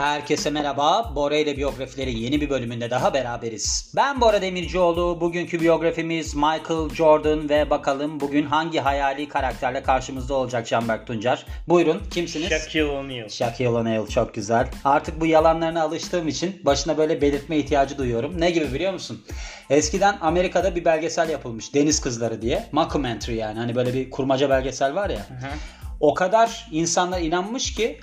Herkese merhaba. Bora ile biyografileri yeni bir bölümünde daha beraberiz. Ben Bora Demircioğlu. Bugünkü biyografimiz Michael Jordan ve bakalım bugün hangi hayali karakterle karşımızda olacak Canberk Tuncer. Buyurun kimsiniz? Shaquille O'Neal. Shaquille O'Neal çok güzel. Artık bu yalanlarına alıştığım için başına böyle belirtme ihtiyacı duyuyorum. Ne gibi biliyor musun? Eskiden Amerika'da bir belgesel yapılmış. Deniz Kızları diye. Mockumentary yani. Hani böyle bir kurmaca belgesel var ya. O kadar insanlar inanmış ki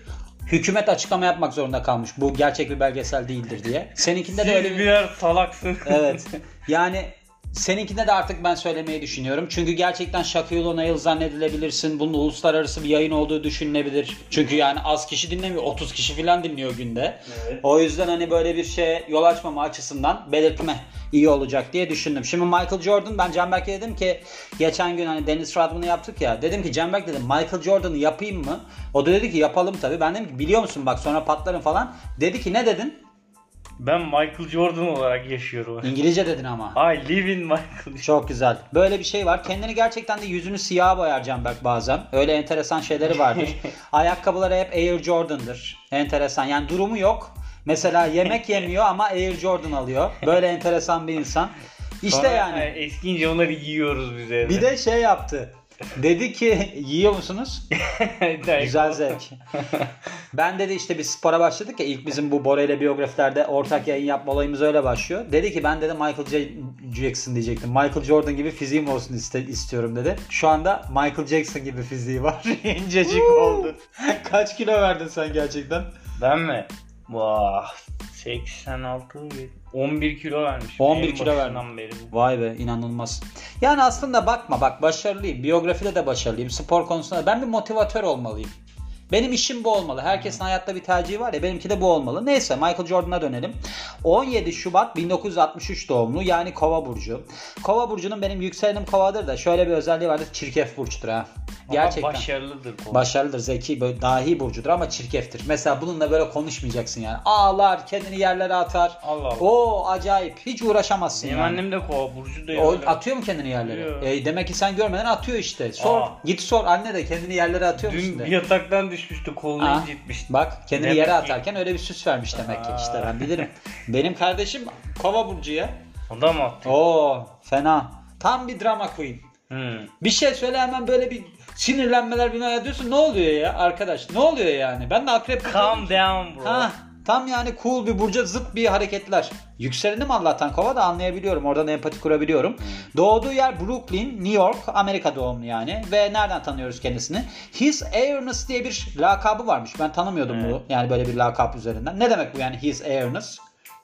hükümet açıklama yapmak zorunda kalmış. Bu gerçek bir belgesel değildir diye. Seninkinde de öyle bir... birer salaksın. Evet. Yani seninkinde de artık ben söylemeyi düşünüyorum. Çünkü gerçekten Shaquille O'Neal zannedilebilirsin. Bunun uluslararası bir yayın olduğu düşünülebilir. Çünkü yani az kişi dinlemiyor. 30 kişi falan dinliyor günde. Evet. O yüzden hani böyle bir şeye yol açmama açısından belirtme iyi olacak diye düşündüm. Şimdi Michael Jordan ben Canberk'e dedim ki geçen gün hani Dennis Rodman'ı yaptık ya. Dedim ki Canberk dedim Michael Jordan'ı yapayım mı? O da dedi ki yapalım tabii. Ben dedim ki biliyor musun bak sonra patlarım falan. Dedi ki ne dedin? Ben Michael Jordan olarak yaşıyorum. İngilizce dedin ama. I live in Michael. Çok güzel. Böyle bir şey var. Kendini gerçekten de yüzünü siyah boyar Canberk bazen. Öyle enteresan şeyleri vardır. Ayakkabıları hep Air Jordan'dır. Enteresan. Yani durumu yok. Mesela yemek yemiyor ama Air Jordan alıyor. Böyle enteresan bir insan. İşte Sonra, yani. e, Eskiyince onları yiyoruz biz evde. Bir de şey yaptı. Dedi ki yiyor musunuz? Güzel zevk. Ben dedi işte bir spora başladık ya ilk bizim bu Bora ile biyografilerde ortak yayın yapma olayımız öyle başlıyor. Dedi ki ben dedi Michael J. Jackson diyecektim. Michael Jordan gibi fiziğim olsun iste, istiyorum dedi. Şu anda Michael Jackson gibi fiziği var. İncecik oldu. Kaç kilo verdin sen gerçekten? Ben mi? Vah. 86 11 kilo vermiş. 11 En kilo başından beri. Vay be inanılmaz. Yani aslında bakma bak başarılıyım. Biyografide de başarılıyım. Spor konusunda da. ben bir motivatör olmalıyım. Benim işim bu olmalı. Herkesin hayatta bir tercihi var ya benimki de bu olmalı. Neyse Michael Jordan'a dönelim. 17 Şubat 1963 doğumlu yani Kova burcu. Kova burcunun benim yükselenim Kova'dır da şöyle bir özelliği vardır. Çirkef burçtur ha. Gerçekten. Ama başarılıdır. bu. Başarılıdır, zeki, böyle dahi burcudur ama çirkeftir. Mesela bununla böyle konuşmayacaksın yani. Ağlar, kendini yerlere atar. Allah Allah. O acayip. Hiç uğraşamazsın Benim yani. annem de kova burcu da O öyle. atıyor mu kendini yerlere? Atıyor. E, demek ki sen görmeden atıyor işte. Sor. Aa. Git sor anne de kendini yerlere atıyor musun Dün de. yataktan düşmüştü kolunu Aa. incitmişti. Bak kendini Demek yere ki- atarken öyle bir süs vermiş demek ki. Aa. İşte ben bilirim. Benim kardeşim Kova burcu ya. O da mı attı? Oo fena. Tam bir drama queen. Hmm. Bir şey söyle hemen böyle bir sinirlenmeler bina ediyorsun. Ne oluyor ya arkadaş? Ne oluyor yani? Ben de akrep Calm down bro. Ha, tam yani cool bir burca zıt bir hareketler. Yükselenim Allah'tan kova da anlayabiliyorum. Oradan empati kurabiliyorum. Doğduğu yer Brooklyn, New York, Amerika doğumlu yani. Ve nereden tanıyoruz kendisini? His Airness diye bir lakabı varmış. Ben tanımıyordum bu. Yani böyle bir lakap üzerinden. Ne demek bu yani His Airness?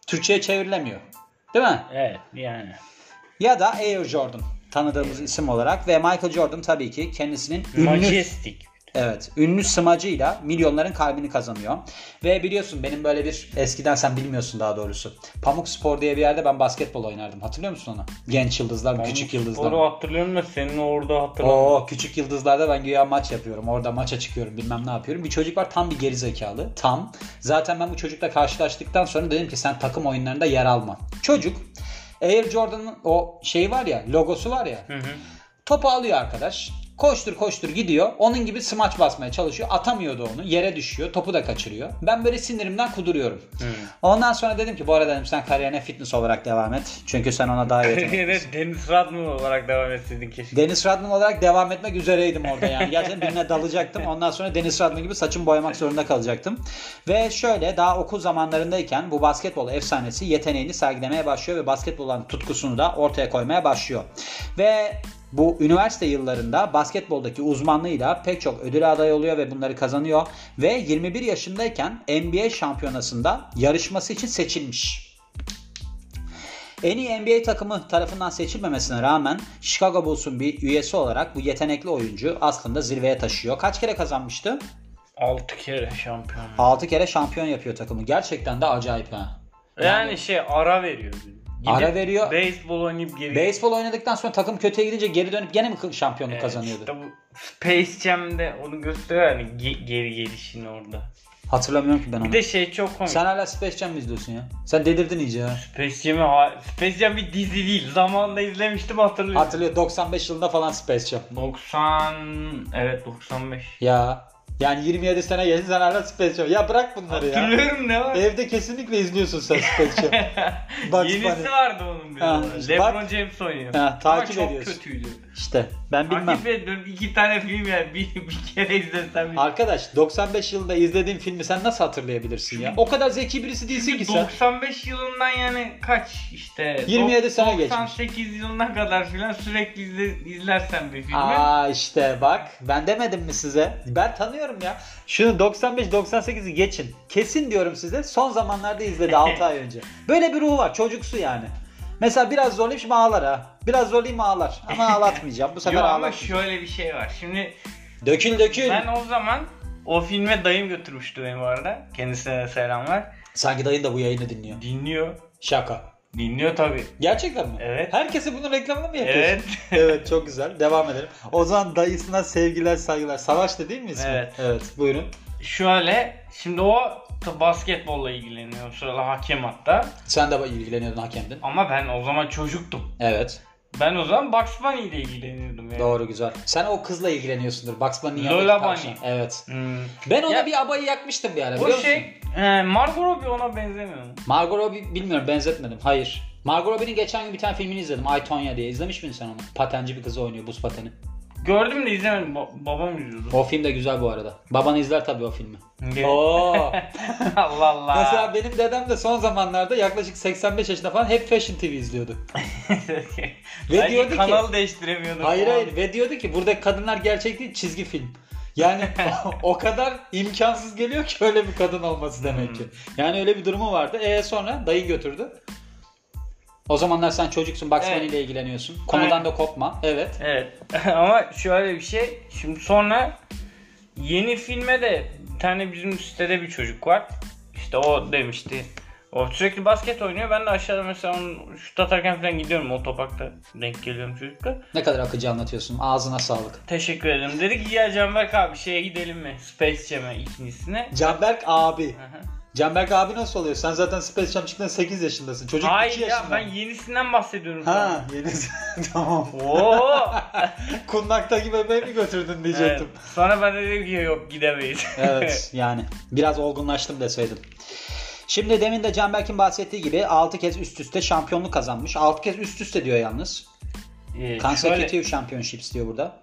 Türkçe'ye çevrilemiyor. Değil mi? Evet yani. Ya da Air Jordan tanıdığımız isim olarak ve Michael Jordan tabii ki kendisinin ünlü Majestic. Evet. Ünlü smacıyla milyonların kalbini kazanıyor. Ve biliyorsun benim böyle bir eskiden sen bilmiyorsun daha doğrusu. Pamuk Spor diye bir yerde ben basketbol oynardım. Hatırlıyor musun onu? Genç yıldızlar mı? Küçük yıldızlar mı? hatırlıyorum da senin orada hatırlamıyorum. Oo küçük yıldızlarda ben güya maç yapıyorum. Orada maça çıkıyorum bilmem ne yapıyorum. Bir çocuk var tam bir geri zekalı. Tam. Zaten ben bu çocukla karşılaştıktan sonra dedim ki sen takım oyunlarında yer alma. Çocuk Air Jordan'ın o şeyi var ya logosu var ya. Hı hı. Topu alıyor arkadaş. Koştur koştur gidiyor. Onun gibi smaç basmaya çalışıyor. Atamıyordu onu. Yere düşüyor. Topu da kaçırıyor. Ben böyle sinirimden kuduruyorum. Ondan sonra dedim ki bu arada dedim sen kariyerine fitness olarak devam et. Çünkü sen ona daha iyi Kariyere Dennis Rodman olarak devam etseydin keşke. Deniz Rodman olarak devam etmek üzereydim orada yani. Gerçekten birine dalacaktım. Ondan sonra Deniz Rodman gibi saçımı boyamak zorunda kalacaktım. Ve şöyle daha okul zamanlarındayken bu basketbol efsanesi yeteneğini sergilemeye başlıyor ve basketbol olan tutkusunu da ortaya koymaya başlıyor. Ve bu üniversite yıllarında basketboldaki uzmanlığıyla pek çok ödül aday oluyor ve bunları kazanıyor. Ve 21 yaşındayken NBA şampiyonasında yarışması için seçilmiş. En iyi NBA takımı tarafından seçilmemesine rağmen Chicago Bulls'un bir üyesi olarak bu yetenekli oyuncu aslında zirveye taşıyor. Kaç kere kazanmıştı? 6 kere şampiyon. 6 kere şampiyon yapıyor takımı. Gerçekten de acayip ha. Yani şey ara veriyor. Gidip Ara veriyor. Beyzbol oynayıp geri. Beyzbol oynadıktan sonra takım kötüye gidince geri dönüp gene mi şampiyonluk Evet, kazanıyordu? işte bu Space Jam'de onu gösteriyor yani ge- geri gelişini orada. Hatırlamıyorum ki ben onu. Bir de şey çok komik. Sen hala Space Jam izliyorsun ya? Sen dedirdin iyice ha. Space Jam'i Space Jam bir dizi değil. Zamanında izlemiştim hatırlıyorum. Hatırlıyor 95 yılında falan Space Jam. 90 evet 95. Ya Yani 27 sene geçti sen hala Space Jam. Ya bırak bunları ya. Hatırlıyorum ne var? Evde kesinlikle izliyorsun sen Space Jam. Bugs Yenisi Bunny. vardı onun bir Ha, de. işte LeBron bak- James oynuyor. Ha, takip Ama çok ediyorsun. kötüydü. İşte ben bilmem. Takip ediyorum. iki tane film yani. Bir, bir kere izlesem. Arkadaş 95 yılında izlediğin filmi sen nasıl hatırlayabilirsin ya? O kadar zeki birisi değilsin ki sen. 95 yılından yani kaç işte 27 sene geçmiş. 98 yılına kadar filan sürekli izle, izlersen bir filmi. Aa işte bak ben demedim mi size? Ben tanıyorum ya. Şunu 95-98'i geçin. Kesin diyorum size son zamanlarda izledi 6 ay önce. Böyle bir ruhu var çocuksu yani. Mesela biraz zorlayayım şimdi ağlar ha. Biraz zorlayayım ağlar. Ama ağlatmayacağım. Bu sefer Yok ama ağlatmayacağım. şöyle bir şey var. Şimdi Dökül dökül. ben o zaman o filme dayım götürmüştü beni bu arada. Kendisine de selamlar. Sanki dayın da bu yayını dinliyor. Dinliyor. Şaka. Dinliyor tabi. Gerçekten mi? Evet. Herkese bunun reklamını mı yapıyorsun? Evet. evet çok güzel. Devam edelim. O zaman dayısına sevgiler saygılar. Savaş da değil mi ismi? Evet. Evet buyurun. Şöyle şimdi o basketbolla ilgileniyor. O sırada hakem hatta. Sen de ilgileniyordun hakemdin. Ama ben o zaman çocuktum. Evet. Ben o zaman Bugs Bunny ile ilgileniyordum yani. Doğru güzel. Sen o kızla ilgileniyorsundur. Bugs Bunny'nin Lola tavşan. Bunny. Evet. Hmm. Ben ona Ya- bir abayı yakmıştım bir ara O biliyor musun? şey e, Margot Robbie ona benzemiyor mu? Margot Robbie bilmiyorum benzetmedim. Hayır. Margot Robbie'nin geçen gün bir tane filmini izledim. I, Tonya diye. İzlemiş miydin sen onu? Patenci bir kızı oynuyor buz pateni. Gördüm de izlemedim. Ba- babam izliyordu. O film de güzel bu arada. Baban izler tabii o filmi. Oo. Allah Allah. Mesela benim dedem de son zamanlarda yaklaşık 85 yaşında falan hep Fashion TV izliyordu. Ve Belki diyordu ki- kanal değiştiremiyordu. Hayır falan. hayır ve diyordu ki buradaki kadınlar gerçek değil çizgi film. Yani o kadar imkansız geliyor ki öyle bir kadın olması demek ki. Yani öyle bir durumu vardı. E sonra dayı götürdü. O zamanlar sen çocuksun Bugs Evet. İle ilgileniyorsun. Konudan Aynen. da kopma. Evet. Evet. Ama şöyle bir şey. Şimdi sonra yeni filme de bir tane bizim sitede bir çocuk var. İşte o demişti. O sürekli basket oynuyor. Ben de aşağıda mesela onu şut atarken falan gidiyorum. Otoparkta denk geliyorum çocukla. Ne kadar akıcı anlatıyorsun. Ağzına sağlık. Teşekkür ederim. Dedik ki ya Canberk abi şeye gidelim mi? Space Jam'e ikincisine. Canberk abi. Aha. Canberk abi nasıl oluyor? Sen zaten Space Jam çıktığında 8 yaşındasın. Çocuk 2 Hayır ya yaşında. ben yenisinden bahsediyorum. Ha yenisi. tamam. Oo. Kundaktaki bebeği mi götürdün evet. diyecektim. Sonra ben de dedim ki yok gidemeyiz. Evet yani biraz olgunlaştım deseydim. Şimdi demin de Canberk'in bahsettiği gibi 6 kez üst üste şampiyonluk kazanmış. 6 kez üst üste diyor yalnız. Ee, şöyle, Consecutive Championships diyor burada.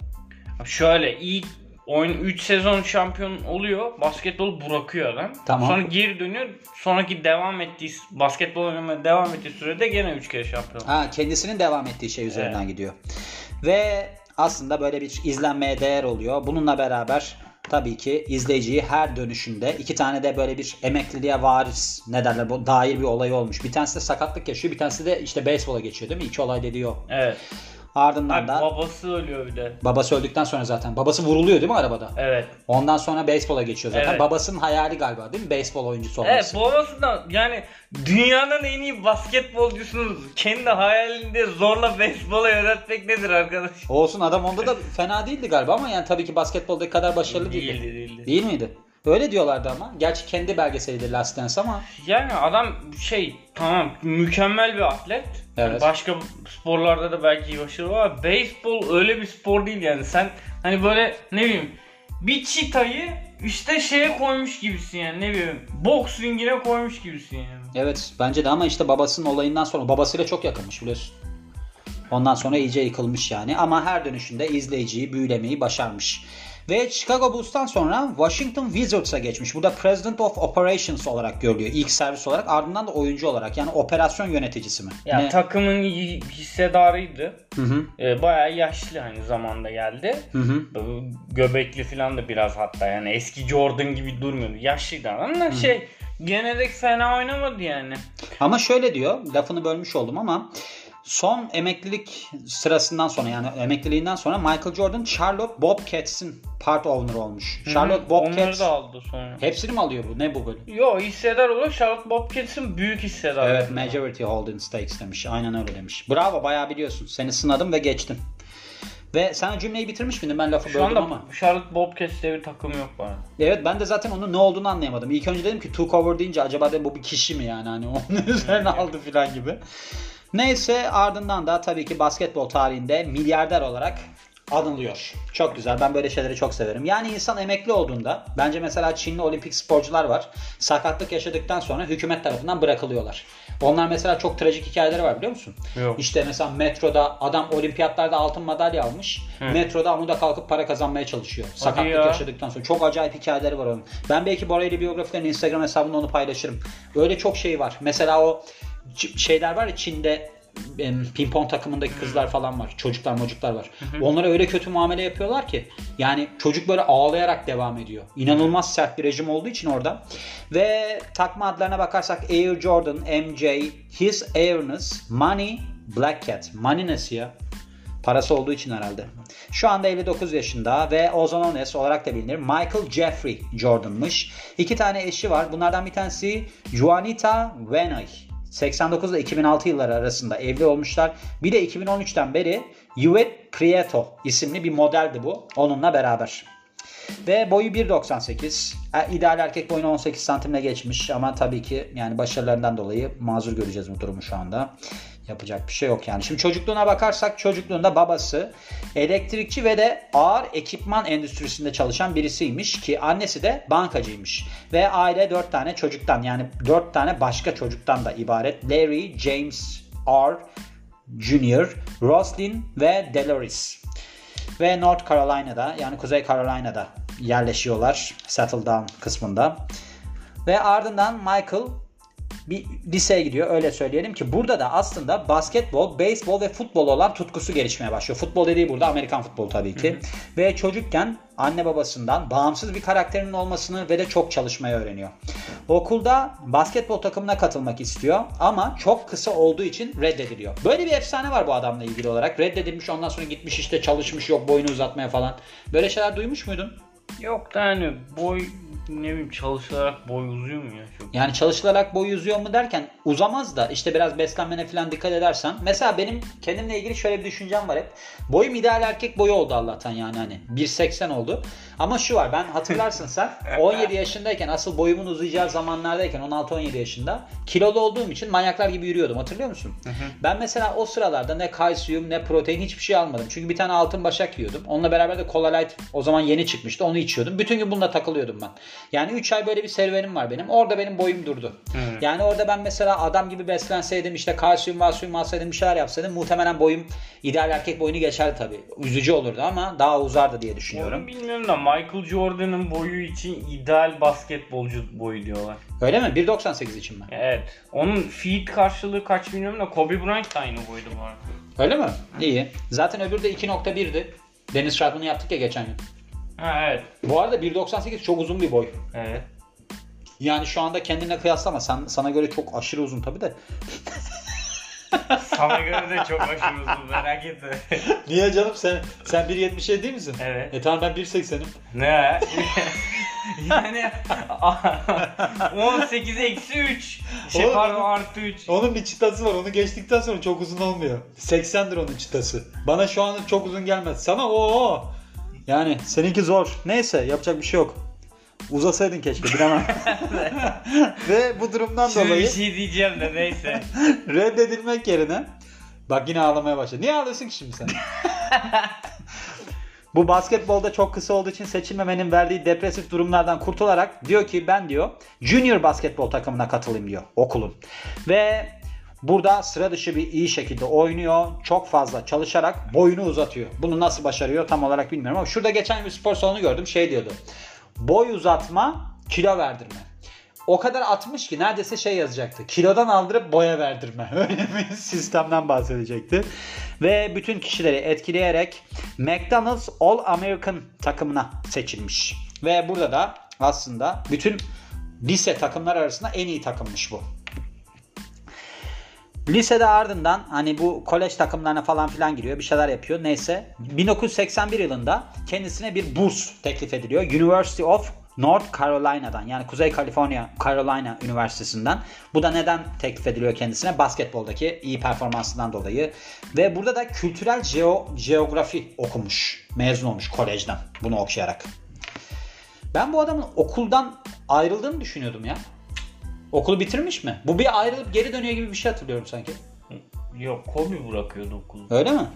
şöyle ilk oyun 3 sezon şampiyon oluyor. Basketbolu bırakıyor adam. Tamam. Sonra geri dönüyor. Sonraki devam ettiği basketbol oynamaya devam ettiği sürede gene 3 kere şampiyon. Ha kendisinin devam ettiği şey üzerinden gidiyor. Ve aslında böyle bir izlenmeye değer oluyor. Bununla beraber tabii ki izleyiciyi her dönüşünde iki tane de böyle bir emekliliğe varis ne derler bu dair bir olayı olmuş. Bir tanesi de sakatlık yaşıyor. Bir tanesi de işte beyzbola geçiyor değil mi? İki olay dediği o. Evet. Ardından Abi, da babası ölüyor bir de. babası öldükten sonra zaten babası vuruluyor değil mi arabada? Evet. Ondan sonra beyzbola geçiyor zaten. Evet. Babasının hayali galiba değil mi? Beyzbol oyuncusu olması. Evet babası da yani dünyanın en iyi basketbolcusunu kendi hayalinde zorla beyzbola yönetmek nedir arkadaş? Olsun adam onda da fena değildi galiba ama yani tabii ki basketboldaki kadar başarılı değildi. Değildi değildi. Değil miydi? Öyle diyorlardı ama. Gerçi kendi belgeselidir Last Dance ama. Yani adam şey tamam mükemmel bir atlet. Yani Evet. başka sporlarda da belki başarılı ama beyzbol öyle bir spor değil yani. Sen hani böyle ne bileyim bir çitayı işte şeye koymuş gibisin yani ne bileyim boks ringine koymuş gibisin yani. Evet bence de ama işte babasının olayından sonra babasıyla çok yakınmış biliyorsun. Ondan sonra iyice yıkılmış yani ama her dönüşünde izleyiciyi büyülemeyi başarmış. Ve Chicago Bulls'tan sonra Washington Wizards'a geçmiş. Burada President of Operations olarak görülüyor. İlk servis olarak ardından da oyuncu olarak yani operasyon yöneticisi mi? Ya Ne? takımın hissedarıydı. Hı hı. Ee, bayağı yaşlı hani zamanda geldi. Hı hı. Göbekli falan da biraz hatta yani eski Jordan gibi durmuyordu. Yaşlıydı adam da şey genellik fena oynamadı yani. Ama şöyle diyor, lafını bölmüş oldum ama son emeklilik sırasından sonra yani emekliliğinden sonra Michael Jordan Charlotte Bobcats'in part owner olmuş. Charlotte Hı hı, Onları Bobcats da aldı sonra. hepsini mi alıyor bu? Ne bu böyle? Yo hissedar olur. Charlotte Bobcats'ın büyük hissedarı. Evet, majority holding stakes demiş. Aynen öyle demiş. Bravo, bayağı biliyorsun. Seni sınadım ve geçtin. Ve sen cümleyi bitirmiş miydin? Ben lafı Şu böldüm anda ama. Charlotte Bobcats diye bir takım yok bana. Evet ben de zaten onun ne olduğunu anlayamadım. İlk önce dedim ki two cover deyince acaba dedim bu bir kişi mi yani hani onun üzerine aldı filan gibi. Neyse ardından da tabii ki basketbol tarihinde milyarder olarak anılıyor. Çok güzel. Ben böyle şeyleri çok severim. Yani insan emekli olduğunda bence mesela Çinli olimpik sporcular var. Sakatlık yaşadıktan sonra hükümet tarafından bırakılıyorlar. Onlar mesela çok trajik hikayeleri var biliyor musun? Yok. İşte mesela metroda adam olimpiyatlarda altın madalya almış. Metroda amuda kalkıp para kazanmaya çalışıyor. Sakatlık ya. yaşadıktan sonra. Çok acayip hikayeleri var onun. Ben belki Bora ile biyografilerin Instagram hesabında onu paylaşırım. Öyle çok şey var. Mesela o şeyler var ya Çin'de pimpon takımındaki kızlar falan var. Çocuklar mocuklar var. Onlara öyle kötü muamele yapıyorlar ki. Yani çocuk böyle ağlayarak devam ediyor. İnanılmaz sert bir rejim olduğu için orada. Ve takma adlarına bakarsak Air Jordan, MJ, His Airness, Money, Black Cat. Money nesi ya? Parası olduğu için herhalde. Şu anda 59 yaşında ve Ozonones olarak da bilinir. Michael Jeffrey Jordan'mış. İki tane eşi var. Bunlardan bir tanesi Juanita Venay. 89 ile 2006 yılları arasında evli olmuşlar. Bir de 2013'ten beri Yvette Prieto isimli bir modeldi bu. Onunla beraber. Ve boyu 1.98. E, İdeal erkek boyunu 18 santimle geçmiş ama tabii ki yani başarılarından dolayı mazur göreceğiz bu durumu şu anda. Yapacak bir şey yok yani. Şimdi çocukluğuna bakarsak çocukluğunda babası elektrikçi ve de ağır ekipman endüstrisinde çalışan birisiymiş ki annesi de bankacıymış. Ve aile 4 tane çocuktan yani 4 tane başka çocuktan da ibaret. Larry, James R. Jr., Roslyn ve Dolores ve North Carolina'da yani Kuzey Carolina'da yerleşiyorlar settle down kısmında. Ve ardından Michael bir liseye gidiyor öyle söyleyelim ki burada da aslında basketbol, beyzbol ve futbol olan tutkusu gelişmeye başlıyor. Futbol dediği burada Amerikan futbolu tabii ki. Ve çocukken anne babasından bağımsız bir karakterinin olmasını ve de çok çalışmayı öğreniyor. Okulda basketbol takımına katılmak istiyor ama çok kısa olduğu için reddediliyor. Böyle bir efsane var bu adamla ilgili olarak. Reddedilmiş ondan sonra gitmiş işte çalışmış yok boyunu uzatmaya falan. Böyle şeyler duymuş muydun? Yok da hani boy ne bileyim çalışılarak boy uzuyor mu ya çok? Yani çalışılarak boy uzuyor mu derken uzamaz da işte biraz beslenmene falan dikkat edersen. Mesela benim kendimle ilgili şöyle bir düşüncem var hep. Boyum ideal erkek boyu oldu Allah'tan yani hani 1.80 oldu. Ama şu var ben hatırlarsın sen 17 yaşındayken asıl boyumun uzayacağı zamanlardayken 16-17 yaşında kilolu olduğum için manyaklar gibi yürüyordum hatırlıyor musun? Ben mesela o sıralarda ne kalsiyum ne protein hiçbir şey almadım. Çünkü bir tane altın başak yiyordum. Onunla beraber de Cola Light o zaman yeni çıkmıştı onu içiyordum. Bütün gün bununla takılıyordum ben. Yani 3 ay böyle bir serüvenim var benim. Orada benim boyum durdu. Yani orada ben mesela adam gibi beslenseydim işte kalsiyum valsiyum alsaydım bir şeyler yapsaydım muhtemelen boyum ideal erkek boyunu geçerdi tabii. Üzücü olurdu ama daha uzardı diye düşünüyorum. Onu bilmiyorum da Michael Jordan'ın boyu için ideal basketbolcu boyu diyorlar. Öyle mi? 1.98 için mi? Evet. Onun feet karşılığı kaç bilmiyorum da Kobe Bryant da aynı boydu bu arada. Öyle mi? İyi. Zaten öbürü de 2.1'di. Deniz Rodman'ı yaptık ya geçen gün. Ha evet. Bu arada 1.98 çok uzun bir boy. Evet. Yani şu anda kendine kıyaslama. Sen, sana göre çok aşırı uzun tabii de. Sana göre de çok aşırı uzun merak etme. Niye canım sen sen 1.77 değil misin? Evet. E tamam ben 1.80'im. Ne? yani 18 eksi 3. Şey Oğlum, pardon artı 3. Onun bir çıtası var. Onu geçtikten sonra çok uzun olmuyor. 80'dir onun çıtası. Bana şu an çok uzun gelmez. Sana o. Yani seninki zor. Neyse yapacak bir şey yok. Uzasaydın keşke bilemem. Ve bu durumdan Şimdi dolayı bir şey diyeceğim de neyse. reddedilmek yerine bak yine ağlamaya başladı. Niye ağlıyorsun ki şimdi sen? Bu basketbolda çok kısa olduğu için seçilmemenin verdiği depresif durumlardan kurtularak diyor ki ben diyor junior basketbol takımına katılayım diyor okulun. Ve burada sıra dışı bir iyi şekilde oynuyor. Çok fazla çalışarak boyunu uzatıyor. Bunu nasıl başarıyor tam olarak bilmiyorum ama şurada geçen bir spor salonu gördüm şey diyordu. Boy uzatma, kilo verdirme. O kadar atmış ki neredeyse şey yazacaktı. Kilodan aldırıp boya verdirme. Öyle bir sistemden bahsedecekti. Ve bütün kişileri etkileyerek McDonald's All American takımına seçilmiş. Ve burada da aslında bütün lise takımlar arasında en iyi takımmış bu. Lisede ardından hani bu kolej takımlarına falan filan giriyor. Bir şeyler yapıyor. Neyse. 1981 yılında kendisine bir burs teklif ediliyor. University of North Carolina'dan yani Kuzey Kaliforniya Carolina Üniversitesi'nden. Bu da neden teklif ediliyor kendisine? Basketboldaki iyi performansından dolayı. Ve burada da kültürel jeo jeografi okumuş. Mezun olmuş kolejden bunu okuyarak. Ben bu adamın okuldan ayrıldığını düşünüyordum ya. Okulu bitirmiş mi? Bu bir ayrılıp geri dönüyor gibi bir şey hatırlıyorum sanki. Yok Kobe bırakıyordu okulu. Öyle mi?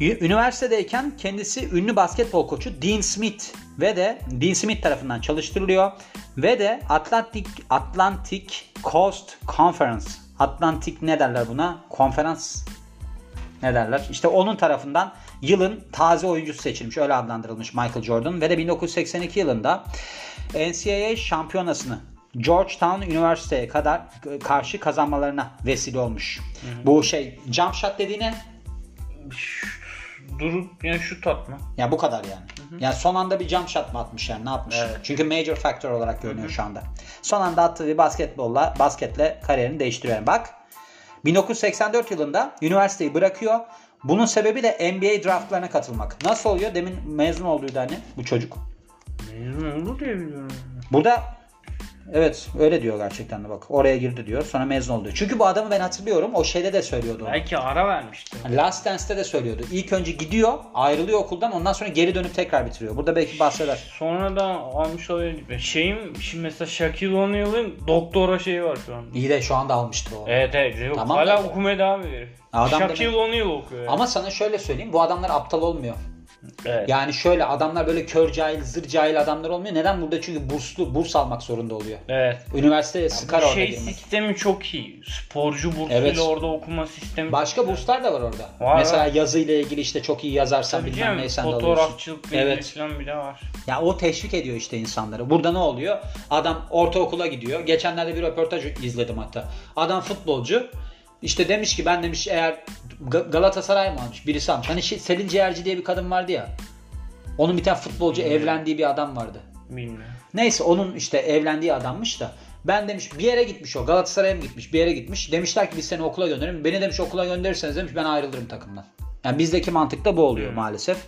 Ü- Üniversitedeyken kendisi ünlü basketbol koçu Dean Smith ve de Dean Smith tarafından çalıştırılıyor ve de Atlantic Atlantic Coast Conference Atlantik ne derler buna? Konferans ne derler? İşte onun tarafından yılın taze oyuncusu seçilmiş. Öyle adlandırılmış Michael Jordan. Ve de 1982 yılında NCAA şampiyonasını Georgetown Üniversitesi'ye kadar karşı kazanmalarına vesile olmuş. Bu şey jump shot dediğine Durup yani şut atma. ya bu kadar yani. Yani son anda bir jump shot mı atmış yani ne yapmış? Evet. Çünkü major factor olarak görünüyor şu anda. Son anda attığı bir basketbolla basketle kariyerini değiştiriyor. Bak 1984 yılında üniversiteyi bırakıyor. Bunun sebebi de NBA draftlarına katılmak. Nasıl oluyor? Demin mezun olduydu hani bu çocuk. Mezun oldu diye biliyorum. Burada evet öyle diyor gerçekten de bak. Oraya girdi diyor. Sonra mezun oldu. Çünkü bu adamı ben hatırlıyorum. O şeyde de söylüyordu onu. Belki ara vermişti. Last Dance'te de söylüyordu. İlk önce gidiyor, ayrılıyor okuldan. Ondan sonra geri dönüp tekrar bitiriyor. Burada belki bahseder. Sonra da almış olabilir. Şeyim şimdi mesela Shaquille O'Neal'ın doktora şeyi var şu an. İyi de şu anda almıştır o. Evet evet. Yok, Tamam hala da- okumaya devam ediyor. Adam Shaquille O'Neal okuyor. yani. Ama sana şöyle söyleyeyim. Bu adamlar aptal olmuyor. Evet. Yani şöyle adamlar böyle kör cahil, zır cahil adamlar olmuyor. Neden? Burada çünkü burslu, burs almak zorunda oluyor. Evet. Üniversiteye sıkar Bu orada şey girmek. sistemi çok iyi. Sporcu bursuyla Evet. orada okuma sistemi. Başka burslar da var orada. Var, Mesela var. yazı ile ilgili işte çok iyi yazarsan Tabii bilmem canım, ne sen de alıyorsun. Fotoğrafçılık Evet. falan bile var. Ya o teşvik ediyor işte insanları. Burada ne oluyor? Adam ortaokula gidiyor. Geçenlerde bir röportaj izledim hatta. Adam futbolcu. İşte demiş ki ben demiş eğer Ga- Galatasaray mı almış birisi almış. Hani şey, Selin Ciğerci diye bir kadın vardı ya. Onun bir tane futbolcu evlendiği bir adam vardı. Bilmiyorum. Neyse onun işte evlendiği adammış da. Ben demiş bir yere gitmiş o. Galatasaray'a mı gitmiş? Bir yere gitmiş. Demişler ki biz seni okula gönderelim. Beni demiş okula gönderirseniz demiş ben ayrılırım takımdan. Yani bizdeki mantık da bu oluyor maalesef.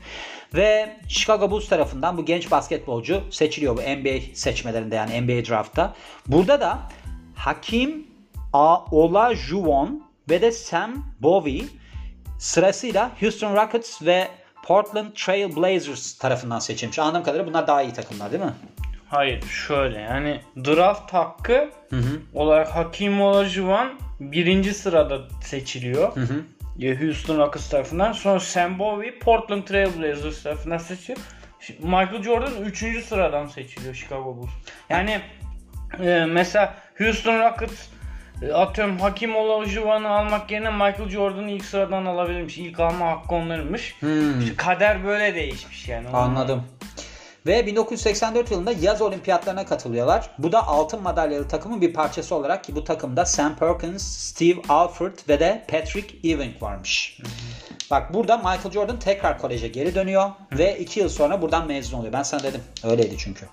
Ve Chicago Bulls tarafından bu genç basketbolcu seçiliyor bu NBA seçmelerinde yani NBA draftta. Burada da Hakim. Olajuwon ve de Sam Bowie sırasıyla Houston Rockets ve Portland Trail Blazers tarafından seçilmiş. Anladığım kadarıyla bunlar daha iyi takımlar değil mi? Hayır şöyle yani draft hakkı Hı hı. olarak Hakim Olajuwon birinci sırada seçiliyor. Hı hı. Ya Houston Rockets tarafından. Sonra Sam Bowie Portland Trail Blazers tarafından seçiliyor. Michael Jordan 3. sıradan seçiliyor Chicago Bulls. Yani e, mesela Houston Rockets atıyorum Hakim Olajuwon'u almak yerine Michael Jordan'ı ilk sıradan alabilirmiş. İlk alma hakkı onlarınmış. Hmm. İşte kader böyle değişmiş yani. Anladım. Ve 1984 yılında yaz olimpiyatlarına katılıyorlar. Bu da altın madalyalı takımın bir parçası olarak ki bu takımda Sam Perkins, Steve Alford ve de Patrick Ewing varmış. Bak burada Michael Jordan tekrar koleje geri dönüyor ve 2 yıl sonra buradan mezun oluyor. Ben sana dedim. Öyleydi çünkü.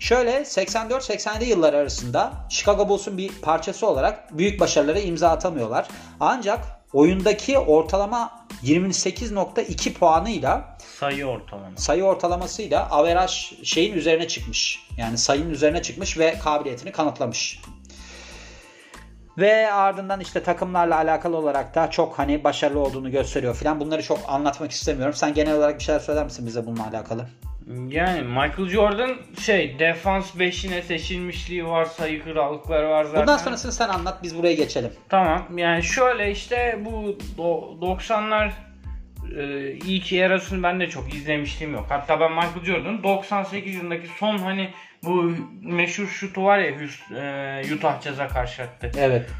Şöyle 84-87 yılları arasında Chicago Bulls'un bir parçası olarak büyük başarılara imza atamıyorlar. Ancak oyundaki ortalama 28.2 puanıyla Sayı ortalama. sayı ortalamasıyla averaj şeyin üzerine çıkmış. Yani sayının üzerine çıkmış ve kabiliyetini kanıtlamış. Ve ardından işte takımlarla alakalı olarak da çok hani başarılı olduğunu gösteriyor filan. Bunları çok anlatmak istemiyorum. Sen genel olarak bir şeyler söyler misin bize bununla alakalı? Yani Michael Jordan şey defans 5'ine seçilmişliği var, sayı krallıkları var zaten. Bundan sonrasını sen anlat biz buraya geçelim. Tamam yani şöyle işte bu do- 90'lar e, ilk yarısını ben de çok izlemiştim yok. Hatta ben Michael Jordan'ın 98 yılındaki son hani bu meşhur şutu var ya Hus- e, Utah Jazz'a karşı attı. Evet.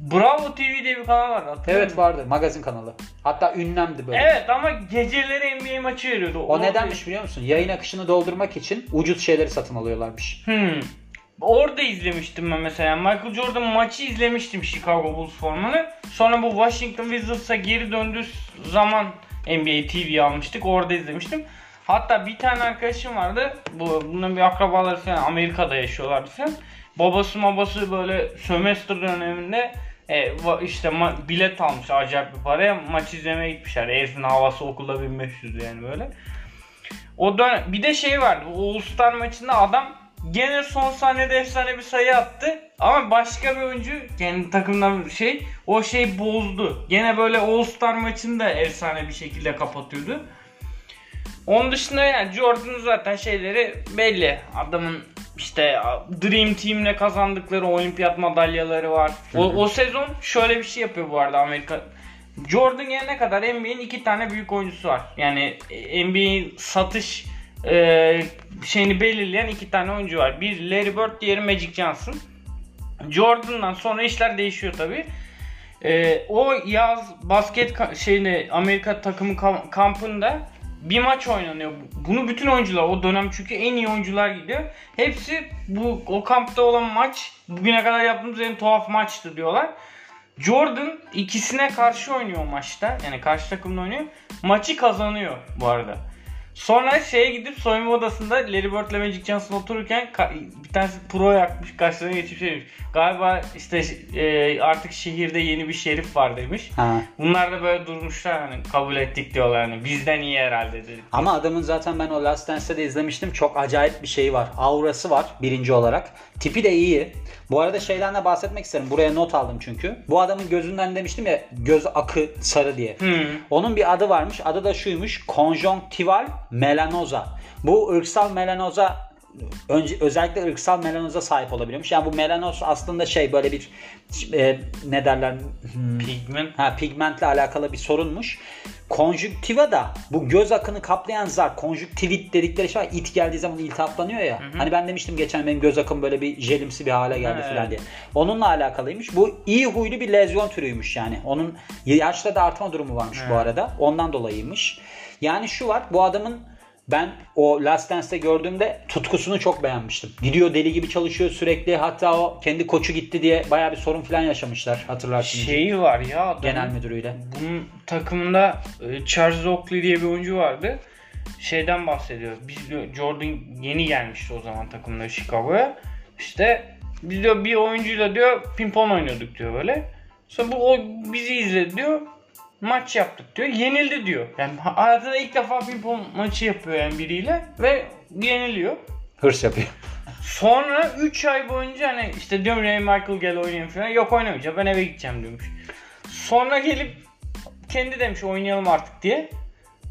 Bravo TV diye bir kanal var hatırlıyor Evet musun? vardı magazin kanalı. Hatta ünlemdi böyle. Evet ama geceleri NBA maçı veriyordu. O nedenmiş biliyor musun? Yayın akışını doldurmak için ucuz şeyleri satın alıyorlarmış. Hmm. Orada izlemiştim ben mesela. Michael Jordan maçı izlemiştim Chicago Bulls formanı. Sonra bu Washington Wizards'a geri döndüğü zaman NBA TV almıştık. Orada izlemiştim. Hatta bir tane arkadaşım vardı. Bu bunun bir akrabaları falan Amerika'da yaşıyorlardı falan. Babası babası böyle sömestr döneminde e, işte ma- bilet almış acayip bir paraya maç izlemeye gitmişler. Evin havası okulda 1500'dü yani böyle. O dönem bir de şey vardı. All Star maçında adam gene son saniyede efsane bir sayı attı. Ama başka bir oyuncu kendi takımdan şey o şey bozdu. Gene böyle All Star maçını da efsane bir şekilde kapatıyordu. Onun dışında yani Jordan'ın zaten şeyleri belli. Adamın işte Dream Team'le kazandıkları olimpiyat madalyaları var. O, o sezon şöyle bir şey yapıyor bu arada Amerika Jordan gelene kadar NBA'in iki tane büyük oyuncusu var. Yani NBA'in satış e, şeyini belirleyen iki tane oyuncu var. Bir Larry Bird, diğeri Magic Johnson. Jordan'dan sonra işler değişiyor tabi. E, o yaz basket şeyinde Amerika takımı kam- kampında bir maç oynanıyor. Bunu bütün oyuncular o dönem çünkü en iyi oyuncular gidiyor. Hepsi bu o kampta olan maç bugüne kadar yaptığımız en tuhaf maçtı diyorlar. Jordan ikisine karşı oynuyor maçta. Yani karşı takımda oynuyor. Maçı kazanıyor bu arada. Sonra şeye gidip soyunma odasında Larry Bird ile Magic Johnson otururken bir tanesi pro yakmış karşılarına geçip şey demiş. Galiba işte e, artık şehirde yeni bir şerif var demiş. Ha. Bunlar da böyle durmuşlar hani kabul ettik diyorlar hani bizden iyi herhalde dedik. Ama adamın zaten ben o Last Dance'de de izlemiştim. Çok acayip bir şeyi var. Aurası var birinci olarak. Tipi de iyi. Bu arada şeyden de bahsetmek isterim. Buraya not aldım çünkü. Bu adamın gözünden demiştim ya göz akı sarı diye. Hmm. Onun bir adı varmış. Adı da şuymuş. Konjonktival melanoza. Bu ırksal melanoza önce özellikle ırksal melanoza sahip olabiliyormuş. Yani bu melanoz aslında şey böyle bir e, ne derler Hmm. Pigment. Ha pigmentle alakalı bir sorunmuş. Konjüktiva da bu göz akını kaplayan zar konjüktivit dedikleri şey var. İt geldiği zaman iltihaplanıyor ya. Hani ben demiştim geçen benim göz akım böyle bir jelimsi bir hale geldi Evet. falan diye. Onunla alakalıymış. Bu iyi huylu bir lezyon türüymüş yani. Onun yaşta da artma durumu varmış bu Evet. arada. Ondan dolayıymış. Yani şu var bu adamın ben o Last Dance'te gördüğümde tutkusunu çok beğenmiştim. Gidiyor deli gibi çalışıyor sürekli. Hatta o kendi koçu gitti diye baya bir sorun falan yaşamışlar hatırlarsınız. Şeyi var ya adamın. Genel müdürüyle. Bunun takımında e, Charles Oakley diye bir oyuncu vardı. Şeyden bahsediyor. Biz diyor Jordan yeni gelmişti o zaman takımda Chicago'ya. İşte biz diyor bir oyuncuyla diyor pimpon oynuyorduk diyor böyle. Sonra bu o bizi izledi diyor. Maç yaptık diyor. Yenildi diyor. Yani hayatında ilk defa pimpon maçı yapıyor yani biriyle ve yeniliyor. Hırs yapıyor. Sonra 3 ay boyunca hani işte diyorum Ray Michael gel oynayayım falan. Yok oynamayacağım ben eve gideceğim diyormuş. Sonra gelip kendi demiş oynayalım artık diye.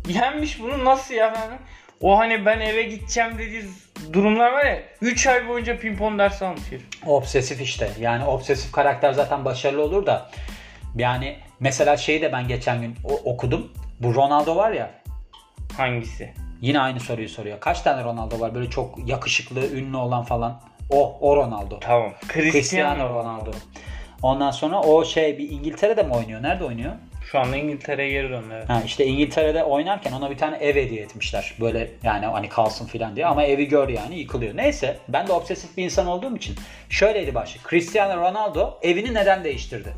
Yenmiş bunu nasıl ya ben? O hani ben eve gideceğim dediği durumlar var ya 3 ay boyunca pimpon dersi almış herif. Obsesif işte. Yani obsesif karakter zaten başarılı olur da. Yani mesela şeyi de ben geçen gün okudum. Bu Ronaldo var ya. Hangisi? Yine aynı soruyu soruyor. Kaç tane Ronaldo var? Böyle çok yakışıklı, ünlü olan falan. O, o Ronaldo. Tamam. Cristiano Cristiano Ronaldo. Ondan sonra o şey bir İngiltere'de mi oynuyor? Nerede oynuyor? Şu anda İngiltere'ye geri döndü. evet. Ha işte İngiltere'de oynarken ona bir tane ev hediye etmişler. Böyle yani hani kalsın filan diye ama evi gör yani yıkılıyor. Neyse ben de obsesif bir insan olduğum için şöyleydi başı. Cristiano Ronaldo evini neden değiştirdi?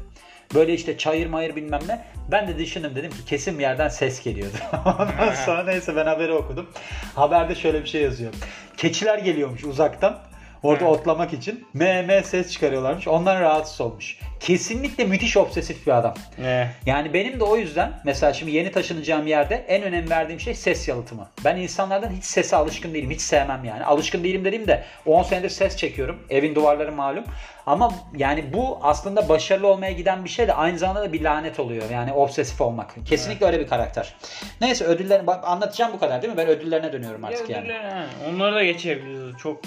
Böyle işte çayır mayır bilmem ne. Ben de düşündüm dedim ki kesin bir yerden ses geliyordu. Ondan sonra neyse ben haberi okudum. Haberde şöyle bir şey yazıyor. Keçiler geliyormuş uzaktan. Orada Hı. otlamak için me ses çıkarıyorlarmış. Ondan rahatsız olmuş. Kesinlikle müthiş obsesif bir adam. Ne? Yani benim de o yüzden mesela şimdi yeni taşınacağım yerde en önem verdiğim şey ses yalıtımı. Ben insanlardan hiç sese alışkın değilim. Hiç sevmem yani. Alışkın değilim dediğimde 10 senedir ses çekiyorum. Evin duvarları malum. Ama yani bu aslında başarılı olmaya giden bir şey de aynı zamanda da bir lanet oluyor. Yani obsesif olmak. Kesinlikle öyle bir karakter. Neyse ödüllerini anlatacağım bu kadar değil mi? Ben ödüllerine dönüyorum artık Ya yani. Onları da geçebiliriz. Çok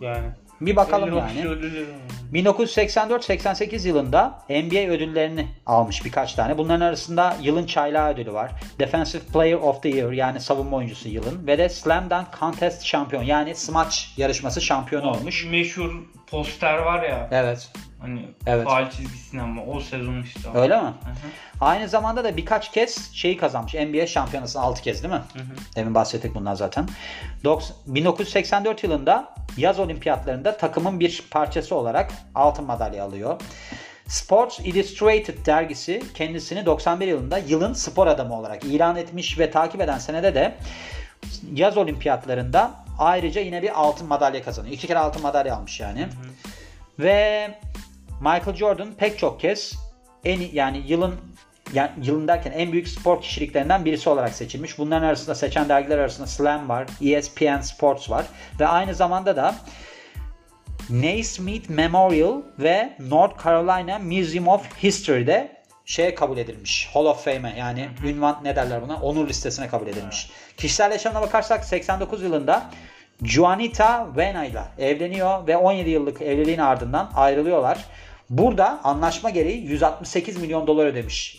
yani. Bir bakalım Belli yani. başlı ödülleri var. 1984-88 yılında NBA ödüllerini almış birkaç tane. Bunların arasında yılın çaylağı ödülü var. Defensive Player of the Year yani savunma oyuncusu yılın. Ve de Slam Dunk Contest şampiyon yani smaç yarışması şampiyonu olmuş. Meşhur poster var ya. Evet. Hani Evet. faal çizgisinden ama o sezon işte. o. Öyle mi? Hı hı. Aynı zamanda da birkaç kez şeyi kazanmış. NBA şampiyonasını 6 kez değil mi? Demin bahsettik bundan zaten. Doks- 1984 yılında yaz olimpiyatlarında takımın bir parçası olarak altın madalya alıyor. Sports Illustrated dergisi kendisini 91 yılında yılın spor adamı olarak ilan etmiş ve takip eden senede de yaz olimpiyatlarında ayrıca yine bir altın madalya kazanıyor. İki kere altın madalya almış yani. Ve Michael Jordan pek çok kez en yani yılın yani yılın derken en büyük spor kişiliklerinden birisi olarak seçilmiş. Bunların arasında seçen dergiler arasında Slam var, ESPN Sports var ve aynı zamanda da Naismith Memorial ve North Carolina Museum of History'de şeye kabul edilmiş. Hall of Fame'e yani ünvan ne derler buna? Onur listesine kabul edilmiş. Kişisel yaşamına bakarsak 89 yılında Juanita Vena ile evleniyor ve 17 yıllık evliliğin ardından ayrılıyorlar. Burada anlaşma gereği 168 milyon dolar ödemiş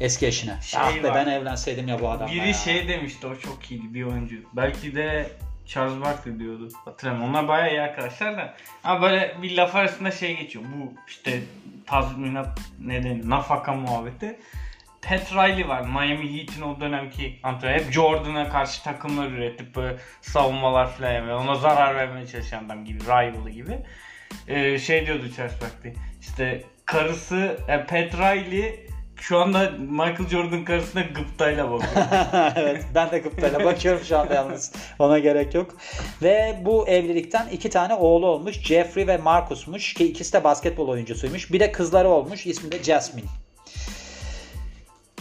Eski eşine. Şey ah be var. ben evlenseydim ya bu adamla Biri ya. şey demişti o çok iyiydi bir oyuncu. Belki de Charles Barkley diyordu. Hatırlamıyorum. Onlar bayağı iyi arkadaşlar da. Ama böyle bir laf arasında şey geçiyor. Bu işte tazminat nedeni nafaka muhabbeti. Pat Riley var. Miami Heat'in o dönemki antrenörü. Hep Jordan'a karşı takımlar üretip böyle savunmalar falan yapıyor. Ona zarar vermeye çalışan adam gibi. Rival gibi. Ee, şey diyordu Charles Barkley. İşte karısı e, Pat Riley şu anda Michael Jordan karısına gıptayla bakıyor. evet ben de gıptayla bakıyorum şu anda yalnız. Ona gerek yok. Ve bu evlilikten iki tane oğlu olmuş. Jeffrey ve Marcus'muş ki ikisi de basketbol oyuncusuymuş. Bir de kızları olmuş. İsmi de Jasmine.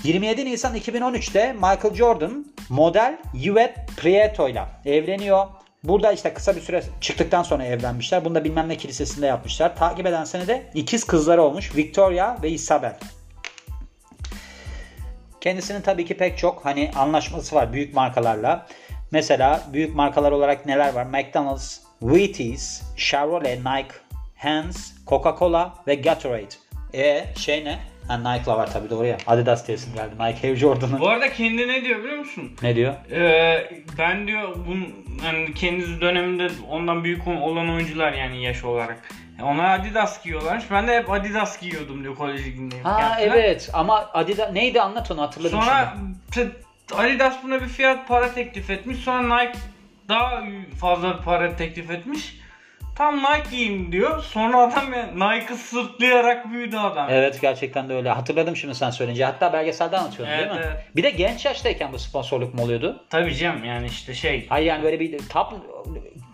27 Nisan 2013'te Michael Jordan model Yvette Prieto ile evleniyor. Burada işte kısa bir süre çıktıktan sonra evlenmişler. Bunu da bilmem ne kilisesinde yapmışlar. Takip eden sene de ikiz kızları olmuş. Victoria ve Isabel. Kendisinin tabii ki pek çok hani anlaşması var büyük markalarla. Mesela büyük markalar olarak neler var? McDonald's, Wheaties, Chevrolet, Nike, Hans, Coca-Cola ve Gatorade. E şey ne? Ha, Nike'la var tabii doğru ya. Adidas diyesim geldi. Nike Air Jordan'ın. Bu arada kendi ne diyor biliyor musun? Ne diyor? Ee, ben diyor bunun hani kendisi döneminde ondan büyük olan oyuncular yani yaş olarak. Ona Adidas giyiyorlarmış. Ben de hep Adidas giyiyordum diyor kolej ligindeyim. Ha evet ama Adidas neydi anlat onu hatırladım Sonra şimdi. Adidas buna bir fiyat para teklif etmiş. Sonra Nike daha fazla para teklif etmiş. Tam Nike giyeyim diyor. Sonra adam ya Nike'ı sırtlayarak büyüdü adam. Evet gerçekten de öyle. Hatırladım şimdi sen söyleyince. Hatta belgeselde anlatıyordun Evet, değil mi? evet. Bir de genç yaştayken bu sponsorluk mu oluyordu? Tabii canım yani işte şey. Hayır yani böyle bir top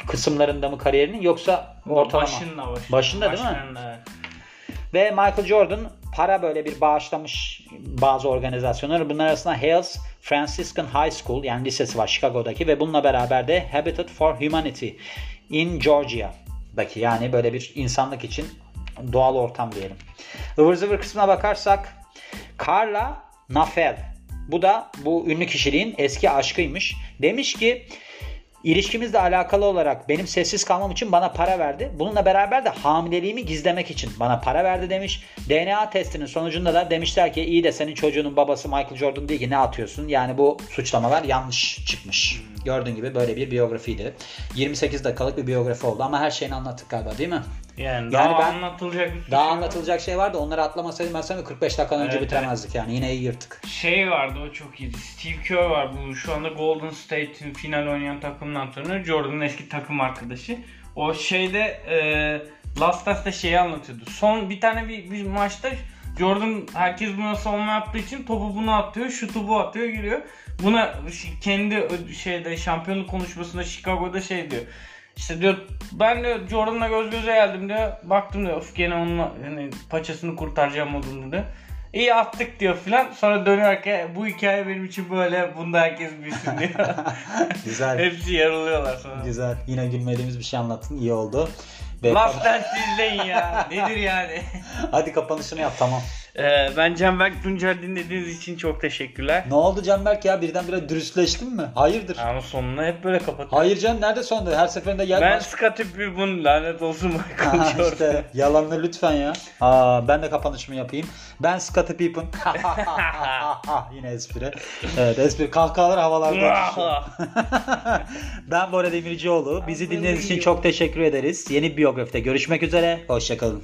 kısımlarında mı kariyerinin yoksa ortalama? Başında başında. Başında değil mi? Evet. Ve Michael Jordan para böyle bir bağışlamış bazı organizasyonlar. Bunlar arasında Hales Franciscan High School yani lisesi var Chicago'daki ve bununla beraber de Habitat for Humanity in Georgia'daki yani böyle bir insanlık için doğal ortam diyelim. Ivır zıvır kısmına bakarsak Carla Nafel bu da bu ünlü kişiliğin eski aşkıymış. Demiş ki İlişkimizle alakalı olarak benim sessiz kalmam için bana para verdi. Bununla beraber de hamileliğimi gizlemek için bana para verdi demiş. DNA testinin sonucunda da demişler ki iyi de senin çocuğunun babası Michael Jordan değil ki ne atıyorsun? Yani bu suçlamalar yanlış çıkmış. Gördüğün gibi böyle bir biyografiydi. 28 dakikalık bir biyografi oldu ama her şeyini anlattık galiba değil mi? Yani, Yani daha ben- anlatılacak bir Daha şey anlatılacak şey vardı. Onları atlamasaydım ben sana 45 dakika önce Evet, bitiremezdik yani. Yine iyi yırttık. Şey vardı o çok iyiydi. Steve Kerr var bu şu anda Golden State'in final oynayan takımın antrenörü. Jordan'ın eski takım arkadaşı. O şeyde e, Last Dance şeyi anlatıyordu. Son bir tane bir, bir maçta Jordan herkes buna savunma yaptığı için topu buna atıyor, şutu bu atıyor giriyor. Buna kendi şeyde şampiyonluk konuşmasında Chicago'da şey diyor. İşte diyor ben diyor Jordan'la göz göze geldim diyor. Baktım diyor of gene onunla hani paçasını kurtaracağım modunda diyor. İyi attık diyor filan. Sonra dönüyorken bu hikaye benim için böyle bunda herkes bilsin diyor. Güzel. Hepsi yarılıyorlar sonra. Güzel. Yine gülmediğimiz bir şey anlattın. İyi oldu. Ve Last Dance izleyin ya. Nedir yani? Hadi kapanışını yap tamam. Ee, ben Canberk Tuncer dinlediğiniz için çok teşekkürler. Ne oldu Canberk ya? Birdenbire dürüstleştin mi? Hayırdır? Ama sonuna hep böyle kapatıyorum. Hayır canım nerede sonunda? Her seferinde gel Ben baş- Scottie Pippen lanet olsun Ha, Jordan. işte yalanını lütfen ya. Aa, ben de kapanışımı yapayım. Ben Scottie Pippen. Yine espri. Evet espri kahkahalar havalarda ben Bora Demircioğlu. Bizi dinlediğiniz için çok teşekkür ederiz. Yeni biyografide görüşmek üzere. Hoşçakalın.